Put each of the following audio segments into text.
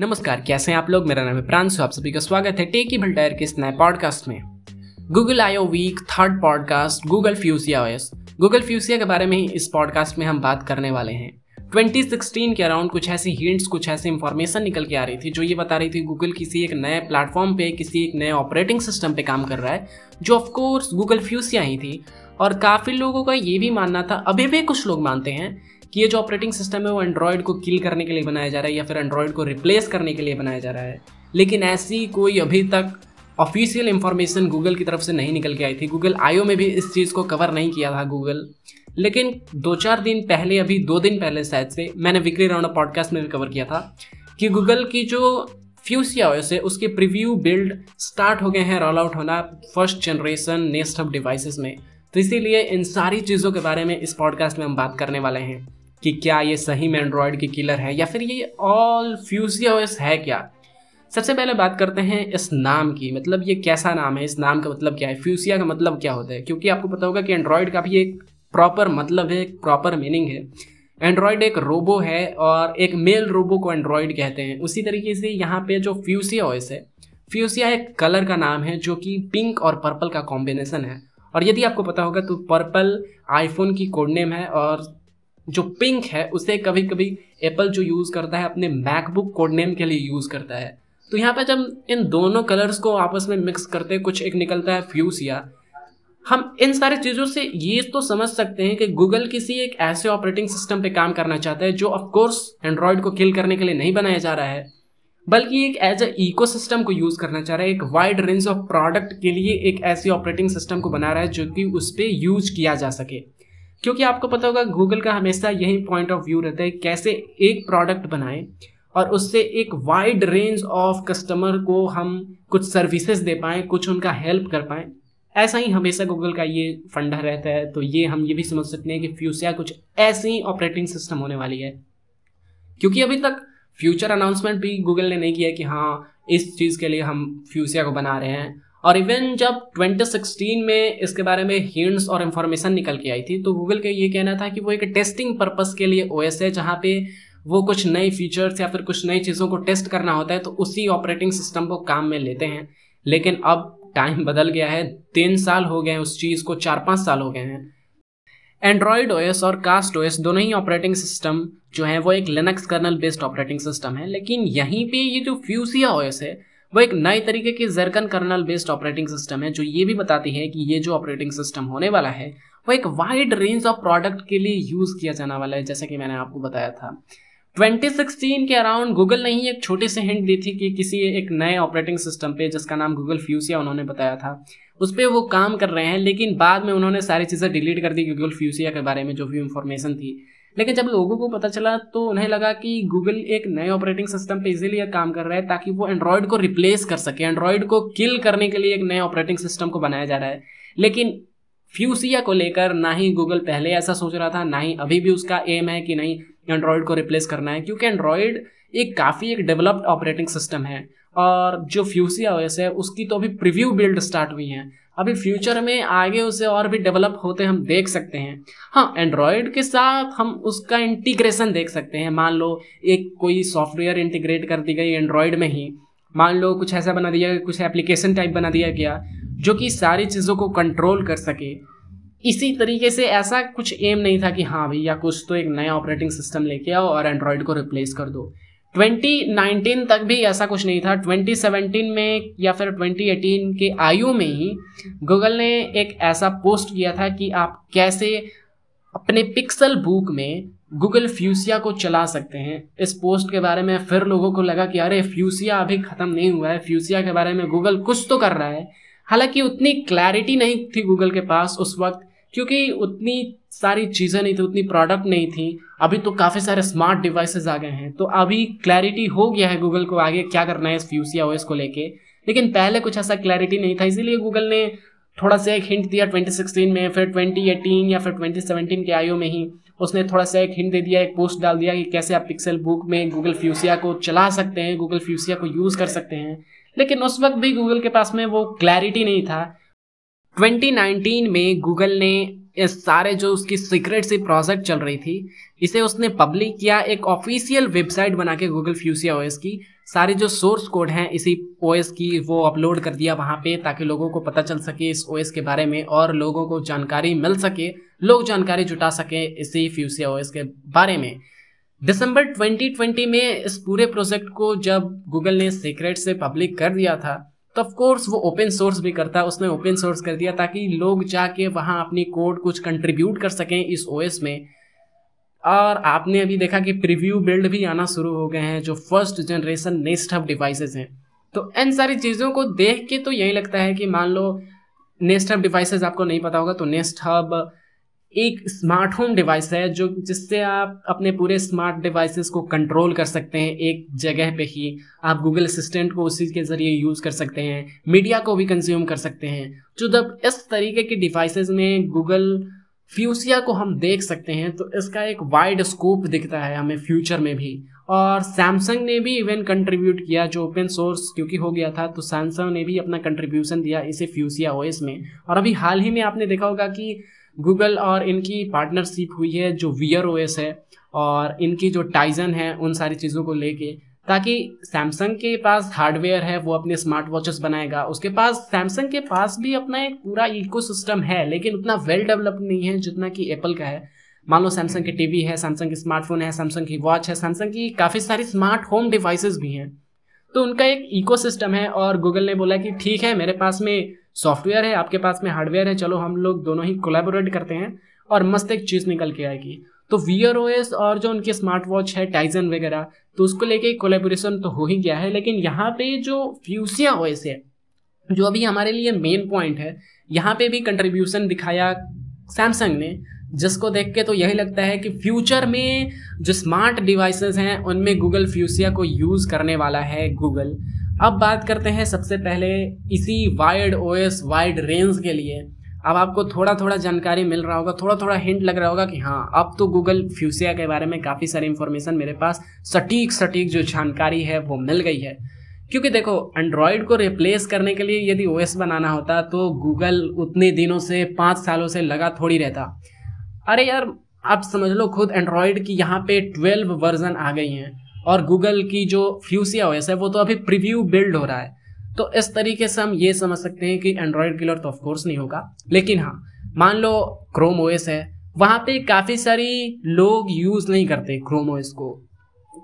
नमस्कार, कैसे हैं आप लोग? मेरा नाम है प्रांशु आप सभी का स्वागत है टेकी भल्टायर के इस नए पॉडकास्ट में। Google IO week third podcast Google Fuchsia OS Google Fuchsia के बारे में ही इस पॉडकास्ट में हम बात करने वाले हैं। 2016 के अराउंड कुछ ऐसी हिंट्स कुछ ऐसी इंफॉर्मेशन निकल के आ रही थी, जो ये बता रही थी गूगल किसी एक नए प्लेटफॉर्म पे, किसी एक नए ऑपरेटिंग सिस्टम पे काम कर रहा है, जो ऑफकोर्स गूगल फ्यूसिया ही थी। और काफ़ी लोगों का ये भी मानना था, अभी भी कुछ लोग मानते हैं कि ये जो ऑपरेटिंग सिस्टम है वो एंड्रॉयड को किल करने के लिए बनाया जा रहा है या फिर एंड्रॉयड को रिप्लेस करने के लिए बनाया जा रहा है। लेकिन ऐसी कोई अभी तक ऑफिशियल इंफॉर्मेशन गूगल की तरफ़ से नहीं निकल के आई थी। गूगल आईओ में भी इस चीज़ को कवर नहीं किया था गूगल लेकिन दो चार दिन पहले, अभी दो दिन पहले शायद से मैंने विक्री राउंड पॉडकास्ट में भी कवर किया था कि गूगल की जो फ्यूसिया ओएस है, उसके प्रीव्यू बिल्ड स्टार्ट हो गए हैं रोल आउट होना first generation Nest of devices में। तो इसीलिए इन सारी चीज़ों के बारे में इस पॉडकास्ट में हम बात करने वाले हैं। कि क्या ये सही में एंड्रॉयड की किलर है? या फिर ये ऑल फ्यूजिया ओएस है क्या? सबसे पहले बात करते हैं इस नाम की मतलब ये कैसा नाम है? इस नाम का मतलब क्या है? फ्यूसिया का मतलब क्या होता है? क्योंकि आपको पता होगा कि एंड्रॉयड का भी एक प्रॉपर मतलब है, एक प्रॉपर मीनिंग है। एंड्रॉयड एक रोबो है और एक मेल रोबो को एंड्रॉयड कहते हैं। उसी तरीके से यहाँ पे जो फ्यूसिया ओएस है फ्यूसिया एक कलर का नाम है जो कि पिंक और पर्पल का कॉम्बिनेशन है। और यदि आपको पता होगा तो पर्पल आईफोन की कोड नेम है और जो पिंक है, उसे कभी कभी एप्पल जो यूज़ करता है, अपने मैकबुक कोड नेम के लिए यूज़ करता है। तो यहाँ पे जब इन दोनों कलर्स को आपस में मिक्स करते कुछ एक निकलता है फ्यूसिया हम इन सारी चीज़ों से ये तो समझ सकते हैं कि गूगल किसी एक ऐसे ऑपरेटिंग सिस्टम पे काम करना चाहता है, जो ऑफकोर्स एंड्रॉयड को किल करने के लिए नहीं बनाया जा रहा है, बल्कि एक एज ए इको सिस्टम को यूज़ करना चाह रहा है, एक वाइड रेंज ऑफ़ प्रोडक्ट के लिए एक ऐसी ऑपरेटिंग सिस्टम को बना रहा है, जो कि उस पर यूज़ किया जा सके। क्योंकि आपको पता होगा गूगल का हमेशा यही पॉइंट ऑफ़ व्यू रहता है, कैसे एक प्रोडक्ट बनाएँ और उससे एक वाइड रेंज ऑफ़ कस्टमर को हम कुछ सर्विसेज़ दे पाएँ, कुछ उनका हेल्प कर पाएँ। ऐसा ही हमेशा गूगल का ये फंडा रहता है। तो ये हम ये भी समझ सकते हैं कि फ्यूसिया कुछ ऐसी ही ऑपरेटिंग सिस्टम होने वाली है। क्योंकि अभी तक फ्यूचर अनाउंसमेंट भी गूगल ने नहीं किया कि हाँ इस चीज़ के लिए हम फ्यूसिया को बना रहे हैं। और इवन जब 2016 में इसके बारे में हिंट्स और इन्फॉर्मेशन निकल के आई थी तो गूगल का ये कहना था कि वो एक टेस्टिंग पर्पस के लिए ओएस है, जहाँ पे वो कुछ नए फीचर्स या फिर कुछ नई चीज़ों को टेस्ट करना होता है तो उसी ऑपरेटिंग सिस्टम को काम में लेते हैं। लेकिन अब टाइम बदल गया है, तीन साल हो गए हैं उस चीज़ को, चार पाँच साल हो गए हैं। एंड्रॉयड ओएस और कास्ट ओएस दोनों ही ऑपरेटिंग सिस्टम जो है, वो एक Linux kernel based operating system है। लेकिन यहीं पे ये जो फ्यूसिया ओएस है वो एक नए तरीके की Zircon kernel based operating system है, जो ये भी बताती है कि ये जो ऑपरेटिंग सिस्टम होने वाला है, वो एक वाइड रेंज ऑफ़ प्रोडक्ट के लिए यूज़ किया जाने वाला है, जैसे कि मैंने आपको बताया था। 2016 के अराउंड गूगल ने ही एक छोटी सी हिंट दी थी कि किसी एक नए ऑपरेटिंग सिस्टम पे, जिसका नाम गूगल फ्यूसिया उन्होंने बताया था, उस पर वो काम कर रहे हैं, लेकिन बाद में उन्होंने सारी चीज़ें डिलीट कर दी गूगल फ्यूसिया के बारे में जो भी इंफॉर्मेशन थी लेकिन जब लोगों को पता चला तो उन्हें लगा कि गूगल एक नए ऑपरेटिंग सिस्टम पे इजीलिए काम कर रहा है ताकि वो एंड्रॉयड को रिप्लेस कर सके। एंड्रॉयड को किल करने के लिए एक नए ऑपरेटिंग सिस्टम को बनाया जा रहा है। लेकिन फ्यूसिया को लेकर ना ही गूगल पहले ऐसा सोच रहा था, ना ही अभी भी उसका एम है कि नहीं एंड्रॉयड को रिप्लेस करना है, क्योंकि एंड्रॉयड एक काफ़ी एक डेवलप्ड ऑपरेटिंग सिस्टम है। और जो फ्यूसिया ओएस है, उसकी तो अभी प्रिव्यू बिल्ड स्टार्ट हुई हैं। अभी फ्यूचर में आगे उसे और भी डेवलप होते हम देख सकते हैं। हाँ एंड्रॉयड के साथ हम उसका इंटीग्रेशन देख सकते हैं। मान लो, एक कोई सॉफ्टवेयर इंटीग्रेट कर दी गई एंड्रॉयड में ही। मान लो, कुछ ऐसा बना दिया, कुछ एप्लीकेशन टाइप बना दिया गया, जो कि सारी चीज़ों को कंट्रोल कर सके। इसी तरीके से ऐसा कुछ एम नहीं था कि हाँ भैया, कुछ तो एक नया ऑपरेटिंग सिस्टम लेके आओ और एंड्रॉयड को रिप्लेस कर दो। 2019 तक भी ऐसा कुछ नहीं था। 2017 में या फिर 2018 के आयु में ही गूगल ने एक ऐसा पोस्ट किया था कि आप कैसे अपने पिक्सल बुक में गूगल फ्यूसिया को चला सकते हैं। इस पोस्ट के बारे में फिर लोगों को लगा कि अरे फ्यूसिया अभी ख़त्म नहीं हुआ है। फ्यूसिया के बारे में गूगल कुछ तो कर रहा है। हालाँकि उतनी क्लैरिटी नहीं थी गूगल के पास उस वक्त। क्योंकि उतनी सारी चीज़ें नहीं थी, उतनी प्रोडक्ट नहीं थी। अभी तो काफ़ी सारे स्मार्ट डिवाइसेस आ गए हैं। तो अभी क्लैरिटी हो गया है गूगल को आगे क्या करना है इस फ्यूसिया ओएस को लेके। लेकिन पहले कुछ ऐसा क्लैरिटी नहीं था, इसीलिए गूगल ने थोड़ा सा एक हिंट दिया 2016 में, फिर 2018 या फिर 2017 के आयु में ही उसने थोड़ा सा एक हिंट दे दिया, एक पोस्ट डाल दिया कि कैसे आप पिक्सल बुक में गूगल फ्यूसिया को चला सकते हैं गूगल फ्यूसिया को यूज़ कर सकते हैं। लेकिन उस वक्त भी गूगल के पास में वो क्लैरिटी नहीं था। 2019 में गूगल ने ये सारे जो उसकी सीक्रेट सी प्रोजेक्ट चल रही थी, इसे उसने पब्लिक किया एक ऑफिशियल वेबसाइट बना के गूगल फ्यूसिया ओएस की। सारे जो सोर्स कोड हैं, इसी ओएस की वो अपलोड कर दिया वहाँ पे ताकि लोगों को पता चल सके इस ओएस के बारे में और लोगों को जानकारी मिल सके, लोग जानकारी जुटा सके इसी फ्यूसिया ओएस के बारे में। दिसंबर 2020 में इस पूरे प्रोजेक्ट को जब गूगल ने सीक्रेट से पब्लिक कर दिया था तो ऑफ़ कोर्स वो ओपन सोर्स भी करता है उसने ओपन सोर्स कर दिया ताकि लोग जाके वहाँ अपनी कोड कुछ कंट्रीब्यूट कर सकें इस ओएस में। और आपने अभी देखा कि प्रीव्यू बिल्ड भी आना शुरू हो गए हैं, जो first generation Nest Hub devices हैं। तो इन सारी चीज़ों को देख के तो यही लगता है कि मान लो नेस्ट हब डिवाइसेस आपको नहीं पता होगा तो नेस्ट हब एक स्मार्ट होम डिवाइस है जो जिससे आप अपने पूरे स्मार्ट डिवाइसेस को कंट्रोल कर सकते हैं एक जगह पे ही। आप गूगल असिस्टेंट को उसी के ज़रिए यूज़ कर सकते हैं मीडिया को भी कंज्यूम कर सकते हैं। जो जब इस तरीके की डिवाइसेस में गूगल फ्यूसिया को हम देख सकते हैं तो इसका एक वाइड स्कोप दिखता है हमें फ्यूचर में भी। और सैमसंग ने भी इवन कंट्रीब्यूट किया जो ओपन सोर्स क्योंकि हो गया था तो सैमसंग ने भी अपना कंट्रीब्यूशन दिया इसे फ्यूसिया ओएस में। और अभी हाल ही में आपने देखा होगा कि गूगल और इनकी पार्टनरशिप हुई है, जो ओएस है और इनकी जो टाइजन है, उन सारी चीज़ों को लेके, ताकि सैमसंग के पास हार्डवेयर है, वो अपने स्मार्ट वॉचेस बनाएगा। उसके पास सैमसंग के पास भी अपना एक पूरा इकोसिस्टम है, लेकिन उतना वेल डेवलप नहीं है जितना कि एप्पल का है। मान लो सैमसंग की टीवी है सैमसंग की स्मार्टफ़ोन है सैमसंग की वॉच है सैमसंग की काफ़ी सारी स्मार्ट होम डिवाइसेस भी हैं। तो उनका एक इकोसिस्टम है और गूगल ने बोला कि ठीक है, मेरे पास में सॉफ्टवेयर है, आपके पास में हार्डवेयर है, चलो हम लोग दोनों ही कोलेबोरेट करते हैं और मस्त एक चीज़ निकल के आएगी। तो वी आर और जो उनके स्मार्ट वॉच है टाइजन वगैरह तो उसको लेके कोलेबोरेशन तो हो ही गया है, लेकिन यहाँ पे जो फ्यूसिया ओएस है, जो अभी हमारे लिए मेन पॉइंट है, यहाँ पे भी कंट्रीब्यूशन दिखाया सैमसंग ने, जिसको देख के तो यही लगता है कि फ्यूचर में जो स्मार्ट डिवाइसेस हैं, उनमें गूगल फ्यूसिया को यूज़ करने वाला है गूगल अब बात करते हैं सबसे पहले इसी वाइड ओएस वाइड रेंज के लिए। अब आपको थोड़ा थोड़ा जानकारी मिल रहा होगा थोड़ा थोड़ा हिंट लग रहा होगा कि हाँ अब तो गूगल फ्यूसिया के बारे में काफ़ी सारी इन्फॉर्मेशन मेरे पास सटीक सटीक जो जानकारी है वो मिल गई है। क्योंकि देखो एंड्रॉयड को रिप्लेस करने के लिए यदि ओएस बनाना होता तो गूगल उतने दिनों से, पाँच सालों से लगा थोड़ी रहता। अरे यार, आप समझ लो, खुद एंड्रॉयड की यहाँ पे ट्वेल्व वर्जन आ गई हैं। और गूगल की जो फ्यूसिया ओएस है, वो तो अभी प्रीव्यू बिल्ड हो रहा है। तो इस तरीके से हम ये समझ सकते हैं कि एंड्रॉयड किलर तो ऑफकोर्स नहीं होगा, लेकिन हाँ मान लो क्रोम ओएस है, वहाँ पे काफ़ी सारी लोग यूज़ नहीं करते क्रोम ओएस को।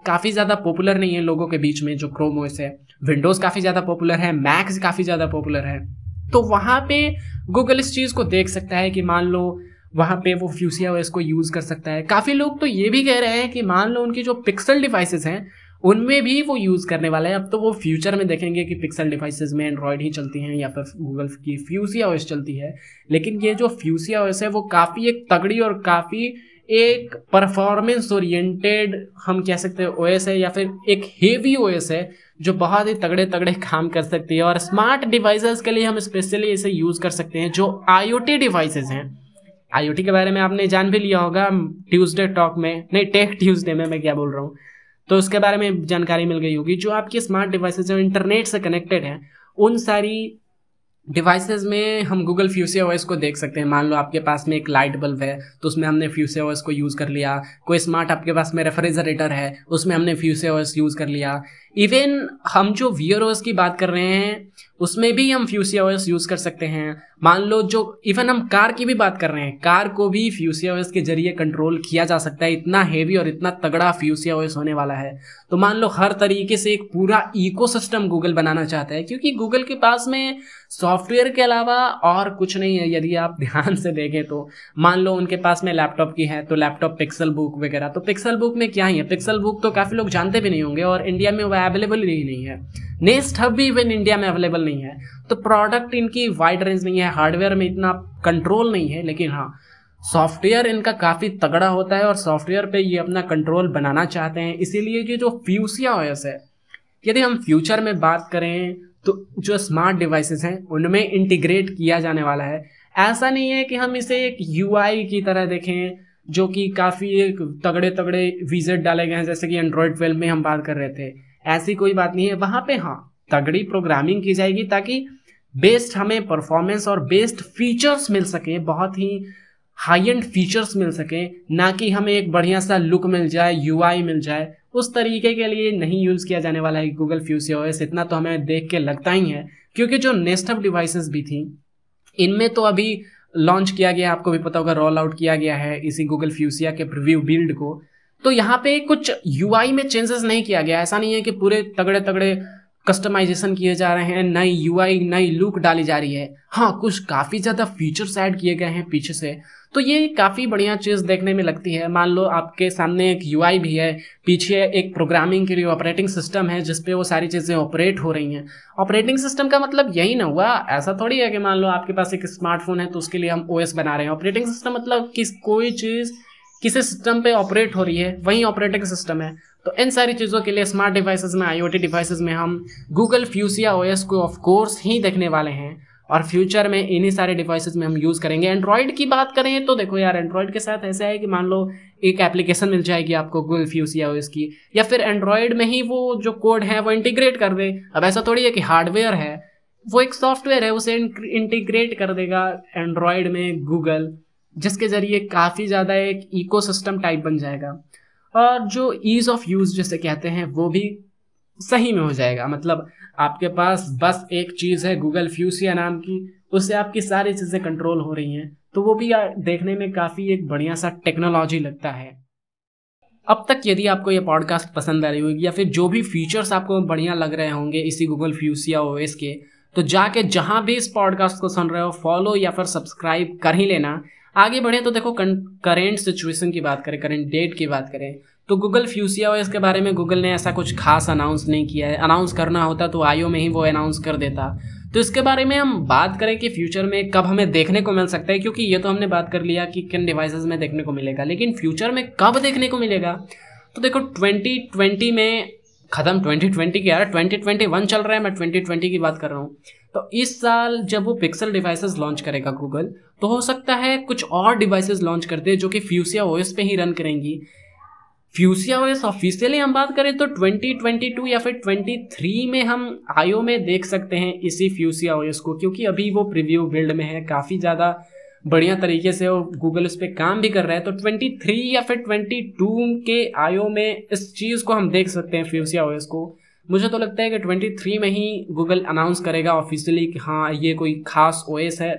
काफ़ी ज़्यादा पॉपुलर नहीं है लोगों के बीच में जो क्रोम ओएस है। विंडोज़ काफ़ी ज़्यादा पॉपुलर है मैक्स काफ़ी ज़्यादा पॉपुलर है। तो वहाँ पे गूगल इस चीज़ को देख सकता है कि मान लो वहाँ पे वो फ्यूसिया ओएस को यूज़ कर सकता है। काफ़ी लोग तो ये भी कह रहे हैं कि मान लो उनकी जो पिक्सल डिवाइसेस हैं, उनमें भी वो यूज़ करने वाला है। अब तो वो फ्यूचर में देखेंगे कि पिक्सल डिवाइसेस में एंड्रॉयड ही चलती हैं या फिर गूगल की फ्यूसिया ओएस चलती है। लेकिन ये जो फ्यूसिया ओएस है, वो काफ़ी एक तगड़ी और काफ़ी एक परफॉर्मेंस ओरिएंटेड हम कह सकते हैं ओएस है या फिर एक हेवी ओएस है, जो बहुत ही तगड़े तगड़े काम कर सकती है। और स्मार्ट डिवाइसेस के लिए हम स्पेशली इसे यूज़ कर सकते हैं, जो आईओटी डिवाइसेस हैं। आईओटी के बारे में आपने जान भी लिया होगा ट्यूसडे टॉक में, नहीं टेक ट्यूसडे में मैं क्या बोल रहा हूँ। तो उसके बारे में जानकारी मिल गई होगी, जो आपकी स्मार्ट डिवाइसेज जो इंटरनेट से कनेक्टेड हैं, उन सारी डिवाइसेस में हम गूगल फ्यूसिया ओएस को देख सकते हैं। मान लो आपके पास में एक लाइट बल्ब है तो उसमें हमने फ्यूसिया ओएस को यूज़ कर लिया। कोई स्मार्ट आपके पास में रेफ्रिजरेटर है, उसमें हमने फ्यूसिया ओएस यूज़ कर लिया। इवन हम जो वियर ओएस की बात कर रहे हैं, उसमें भी हम फ्यूसिया ओएस यूज़ कर सकते हैं। मान लो जो इवन हम कार की भी बात कर रहे हैं, कार को भी फ्यूसिया ओएस के ज़रिए कंट्रोल किया जा सकता है। इतना हेवी और इतना तगड़ा फ्यूसिया ओएस होने वाला है। तो मान लो हर तरीके से एक पूरा इकोसिस्टम गूगल बनाना चाहता है, क्योंकि गूगल के पास में सॉफ्टवेयर के अलावा और कुछ नहीं है। यदि आप ध्यान से देखें तो मान लो उनके पास में लैपटॉप की है तो लैपटॉप पिक्सल बुक वगैरह। तो पिक्सल बुक में क्या ही है? पिक्सल बुक तो काफ़ी लोग जानते भी नहीं होंगे और इंडिया में वो अवेलेबल ही नहीं है। नेस्ट हब भी इवन इंडिया में अवेलेबल नहीं है। तो प्रोडक्ट इनकी वाइड रेंज नहीं है हार्डवेयर में इतना कंट्रोल नहीं है, लेकिन हाँ सॉफ्टवेयर इनका काफ़ी तगड़ा होता है और सॉफ्टवेयर पे ये अपना कंट्रोल बनाना चाहते हैं। इसीलिए कि जो फ्यूसिया ओएस है, यदि हम फ्यूचर में बात करें तो जो स्मार्ट डिवाइसेस हैं, उनमें इंटीग्रेट किया जाने वाला है। ऐसा नहीं है कि हम इसे एक यूआई की तरह देखें, जो कि काफ़ी एक तगड़े तगड़े विजेट डाले गए हैं, जैसे कि एंड्रॉयड ट्वेल्व में हम बात कर रहे थे। ऐसी कोई बात नहीं है। वहाँ पे हाँ तगड़ी प्रोग्रामिंग की जाएगी ताकि बेस्ट हमें परफॉर्मेंस और बेस्ट फीचर्स मिल सके, बहुत ही हाई एंड फीचर्स मिल सके, ना कि हमें एक बढ़िया सा लुक मिल जाए यूआई मिल जाए। उस तरीके के लिए नहीं यूज़ किया जाने वाला है गूगल फ्यूसी ओएस इतना तो हमें देख के लगता ही है, क्योंकि जो नेस्टअप डिवाइसेस भी थी, इनमें तो अभी लॉन्च किया गया, आपको भी पता होगा रोल आउट किया गया है इसी गूगल फ्यूसिया के प्रिव्यू बिल्ड को। तो यहाँ पे कुछ यूआई में चेंजेस नहीं किया गया। ऐसा नहीं है कि पूरे तगड़े तगड़े कस्टमाइजेशन किए जा रहे हैं, नई यूआई नई लुक डाली जा रही है। हाँ कुछ काफ़ी ज़्यादा फीचर्स ऐड किए गए हैं पीछे से। तो ये काफ़ी बढ़िया चीज़ देखने में लगती है। मान लो आपके सामने एक यूआई भी है, पीछे एक प्रोग्रामिंग के लिए ऑपरेटिंग सिस्टम है जिसपे वो सारी चीज़ें ऑपरेट हो रही हैं। ऑपरेटिंग सिस्टम का मतलब यही ना हुआ। ऐसा थोड़ी है कि मान लो आपके पास एक स्मार्टफ़ोन है तो उसके लिए हम ओएस बना रहे हैं। ऑपरेटिंग सिस्टम मतलब किस कोई चीज़ किसी सिस्टम पे ऑपरेट हो रही है, वही ऑपरेटिंग सिस्टम है। तो इन सारी चीज़ों के लिए स्मार्ट डिवाइसेस में आईओटी डिवाइसेस में हम गूगल फ्यूसिया ओएस को ऑफ़ कोर्स ही देखने वाले हैं। और फ्यूचर में इन्हीं सारे डिवाइसेस में हम यूज़ करेंगे। एंड्रॉयड की बात करें तो देखो यार एंड्रॉयड के साथ ऐसा है कि मान लो एक एप्लीकेशन मिल जाएगी आपको गूगल फ्यूसिया ओएस की, या फिर एंड्रॉयड में ही वो जो कोड है वो इंटीग्रेट कर दे। अब ऐसा थोड़ी है कि हार्डवेयर है, वो एक सॉफ्टवेयर है, उसे इंटीग्रेट कर देगा एंड्रॉयड में गूगल जिसके ज़रिए काफ़ी ज़्यादा एक इकोसिस्टम टाइप बन जाएगा। और जो ईज़ ऑफ़ यूज़ जिसे कहते हैं, वो भी सही में हो जाएगा। मतलब आपके पास बस एक चीज़ है गूगल फ्यूसिया नाम की, उससे आपकी सारी चीज़ें कंट्रोल हो रही हैं। तो वो भी देखने में काफ़ी एक बढ़िया सा टेक्नोलॉजी लगता है। अब तक यदि आपको ये पॉडकास्ट पसंद आ रही होगी, या फिर जो भी फीचर्स आपको बढ़िया लग रहे होंगे इसी गूगल फ्यूसिया ओएस के तो जाके जहाँ भी इस पॉडकास्ट को सुन रहे हो फॉलो या फिर सब्सक्राइब कर ही लेना। आगे बढ़े तो देखो करेंट सिचुएशन की बात करें करेंट डेट की बात करें तो गूगल फ्यूसिया ओएस के बारे में गूगल ने ऐसा कुछ खास अनाउंस नहीं किया है। अनाउंस करना होता तो आईओ में ही वो अनाउंस कर देता। तो इसके बारे में हम बात करें कि फ्यूचर में कब हमें देखने को मिल सकता है, क्योंकि ये तो हमने बात कर लिया कि किन डिवाइसेस में देखने को मिलेगा। लेकिन फ्यूचर में कब देखने को मिलेगा? तो देखो 2020 में, ख़त्म 2020 की यार 2021 चल रहा है, मैं 2020 की बात कर रहा हूँ। तो इस साल जब वो पिक्सल डिवाइसेस लॉन्च करेगा गूगल तो हो सकता है कुछ और डिवाइसेस लॉन्च कर दे जो कि फ्यूसिया ओएस पे ही रन करेंगी। फ्यूसिया ओएस ऑफिशियली हम बात करें तो 2022 या फिर 23 में हम आईओ में देख सकते हैं इसी फ्यूसिया ओएस को, क्योंकि अभी वो प्रीव्यू बिल्ड में है, काफ़ी ज़्यादा बढ़िया तरीके से वो गूगल उस पर काम भी कर रहा है। तो 23 या फिर 22 के आईओ में इस चीज़ को हम देख सकते हैं फ्यूसिया ओएस को। मुझे तो लगता है कि 23 में ही गूगल अनाउंस करेगा ऑफिशियली कि हाँ ये कोई खास ओएस है।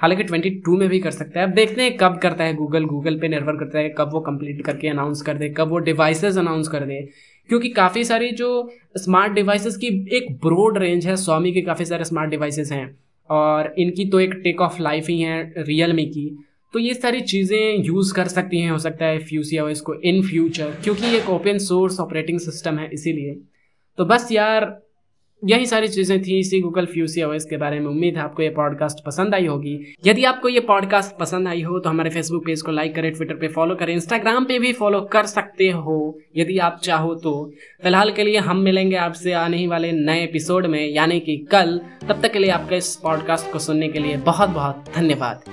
हालाँकि 22 में भी कर सकता है। अब देखते हैं कब करता है गूगल गूगल पे निर्भर करता है कब वो कंप्लीट करके अनाउंस कर दे, कब वो डिवाइसेस अनाउंस कर दे। क्योंकि काफ़ी सारी जो स्मार्ट डिवाइसेस की एक ब्रॉड रेंज है स्वामी के काफ़ी सारे स्मार्ट डिवाइसेस हैं और इनकी तो एक टेक ऑफ़ लाइफ ही है रियल मी की। तो ये सारी चीज़ें यूज़ कर सकती हैं, हो सकता है फ्यूसिया इसको इन फ्यूचर क्योंकि एक ओपन सोर्स ऑपरेटिंग सिस्टम है, इसीलिए। तो बस यार, यही सारी चीज़ें थी इसी गूगल फ्यूसी ओएस के बारे में। उम्मीद है आपको ये पॉडकास्ट पसंद आई होगी। यदि आपको ये पॉडकास्ट पसंद आई हो तो हमारे फेसबुक पेज को लाइक करें ट्विटर पे फॉलो करें इंस्टाग्राम पे भी फॉलो कर सकते हो, यदि आप चाहो तो। फ़िलहाल के लिए हम मिलेंगे आपसे आने ही वाले नए एपिसोड में, यानी कि कल। तब तक के लिए आपके इस पॉडकास्ट को सुनने के लिए बहुत बहुत धन्यवाद।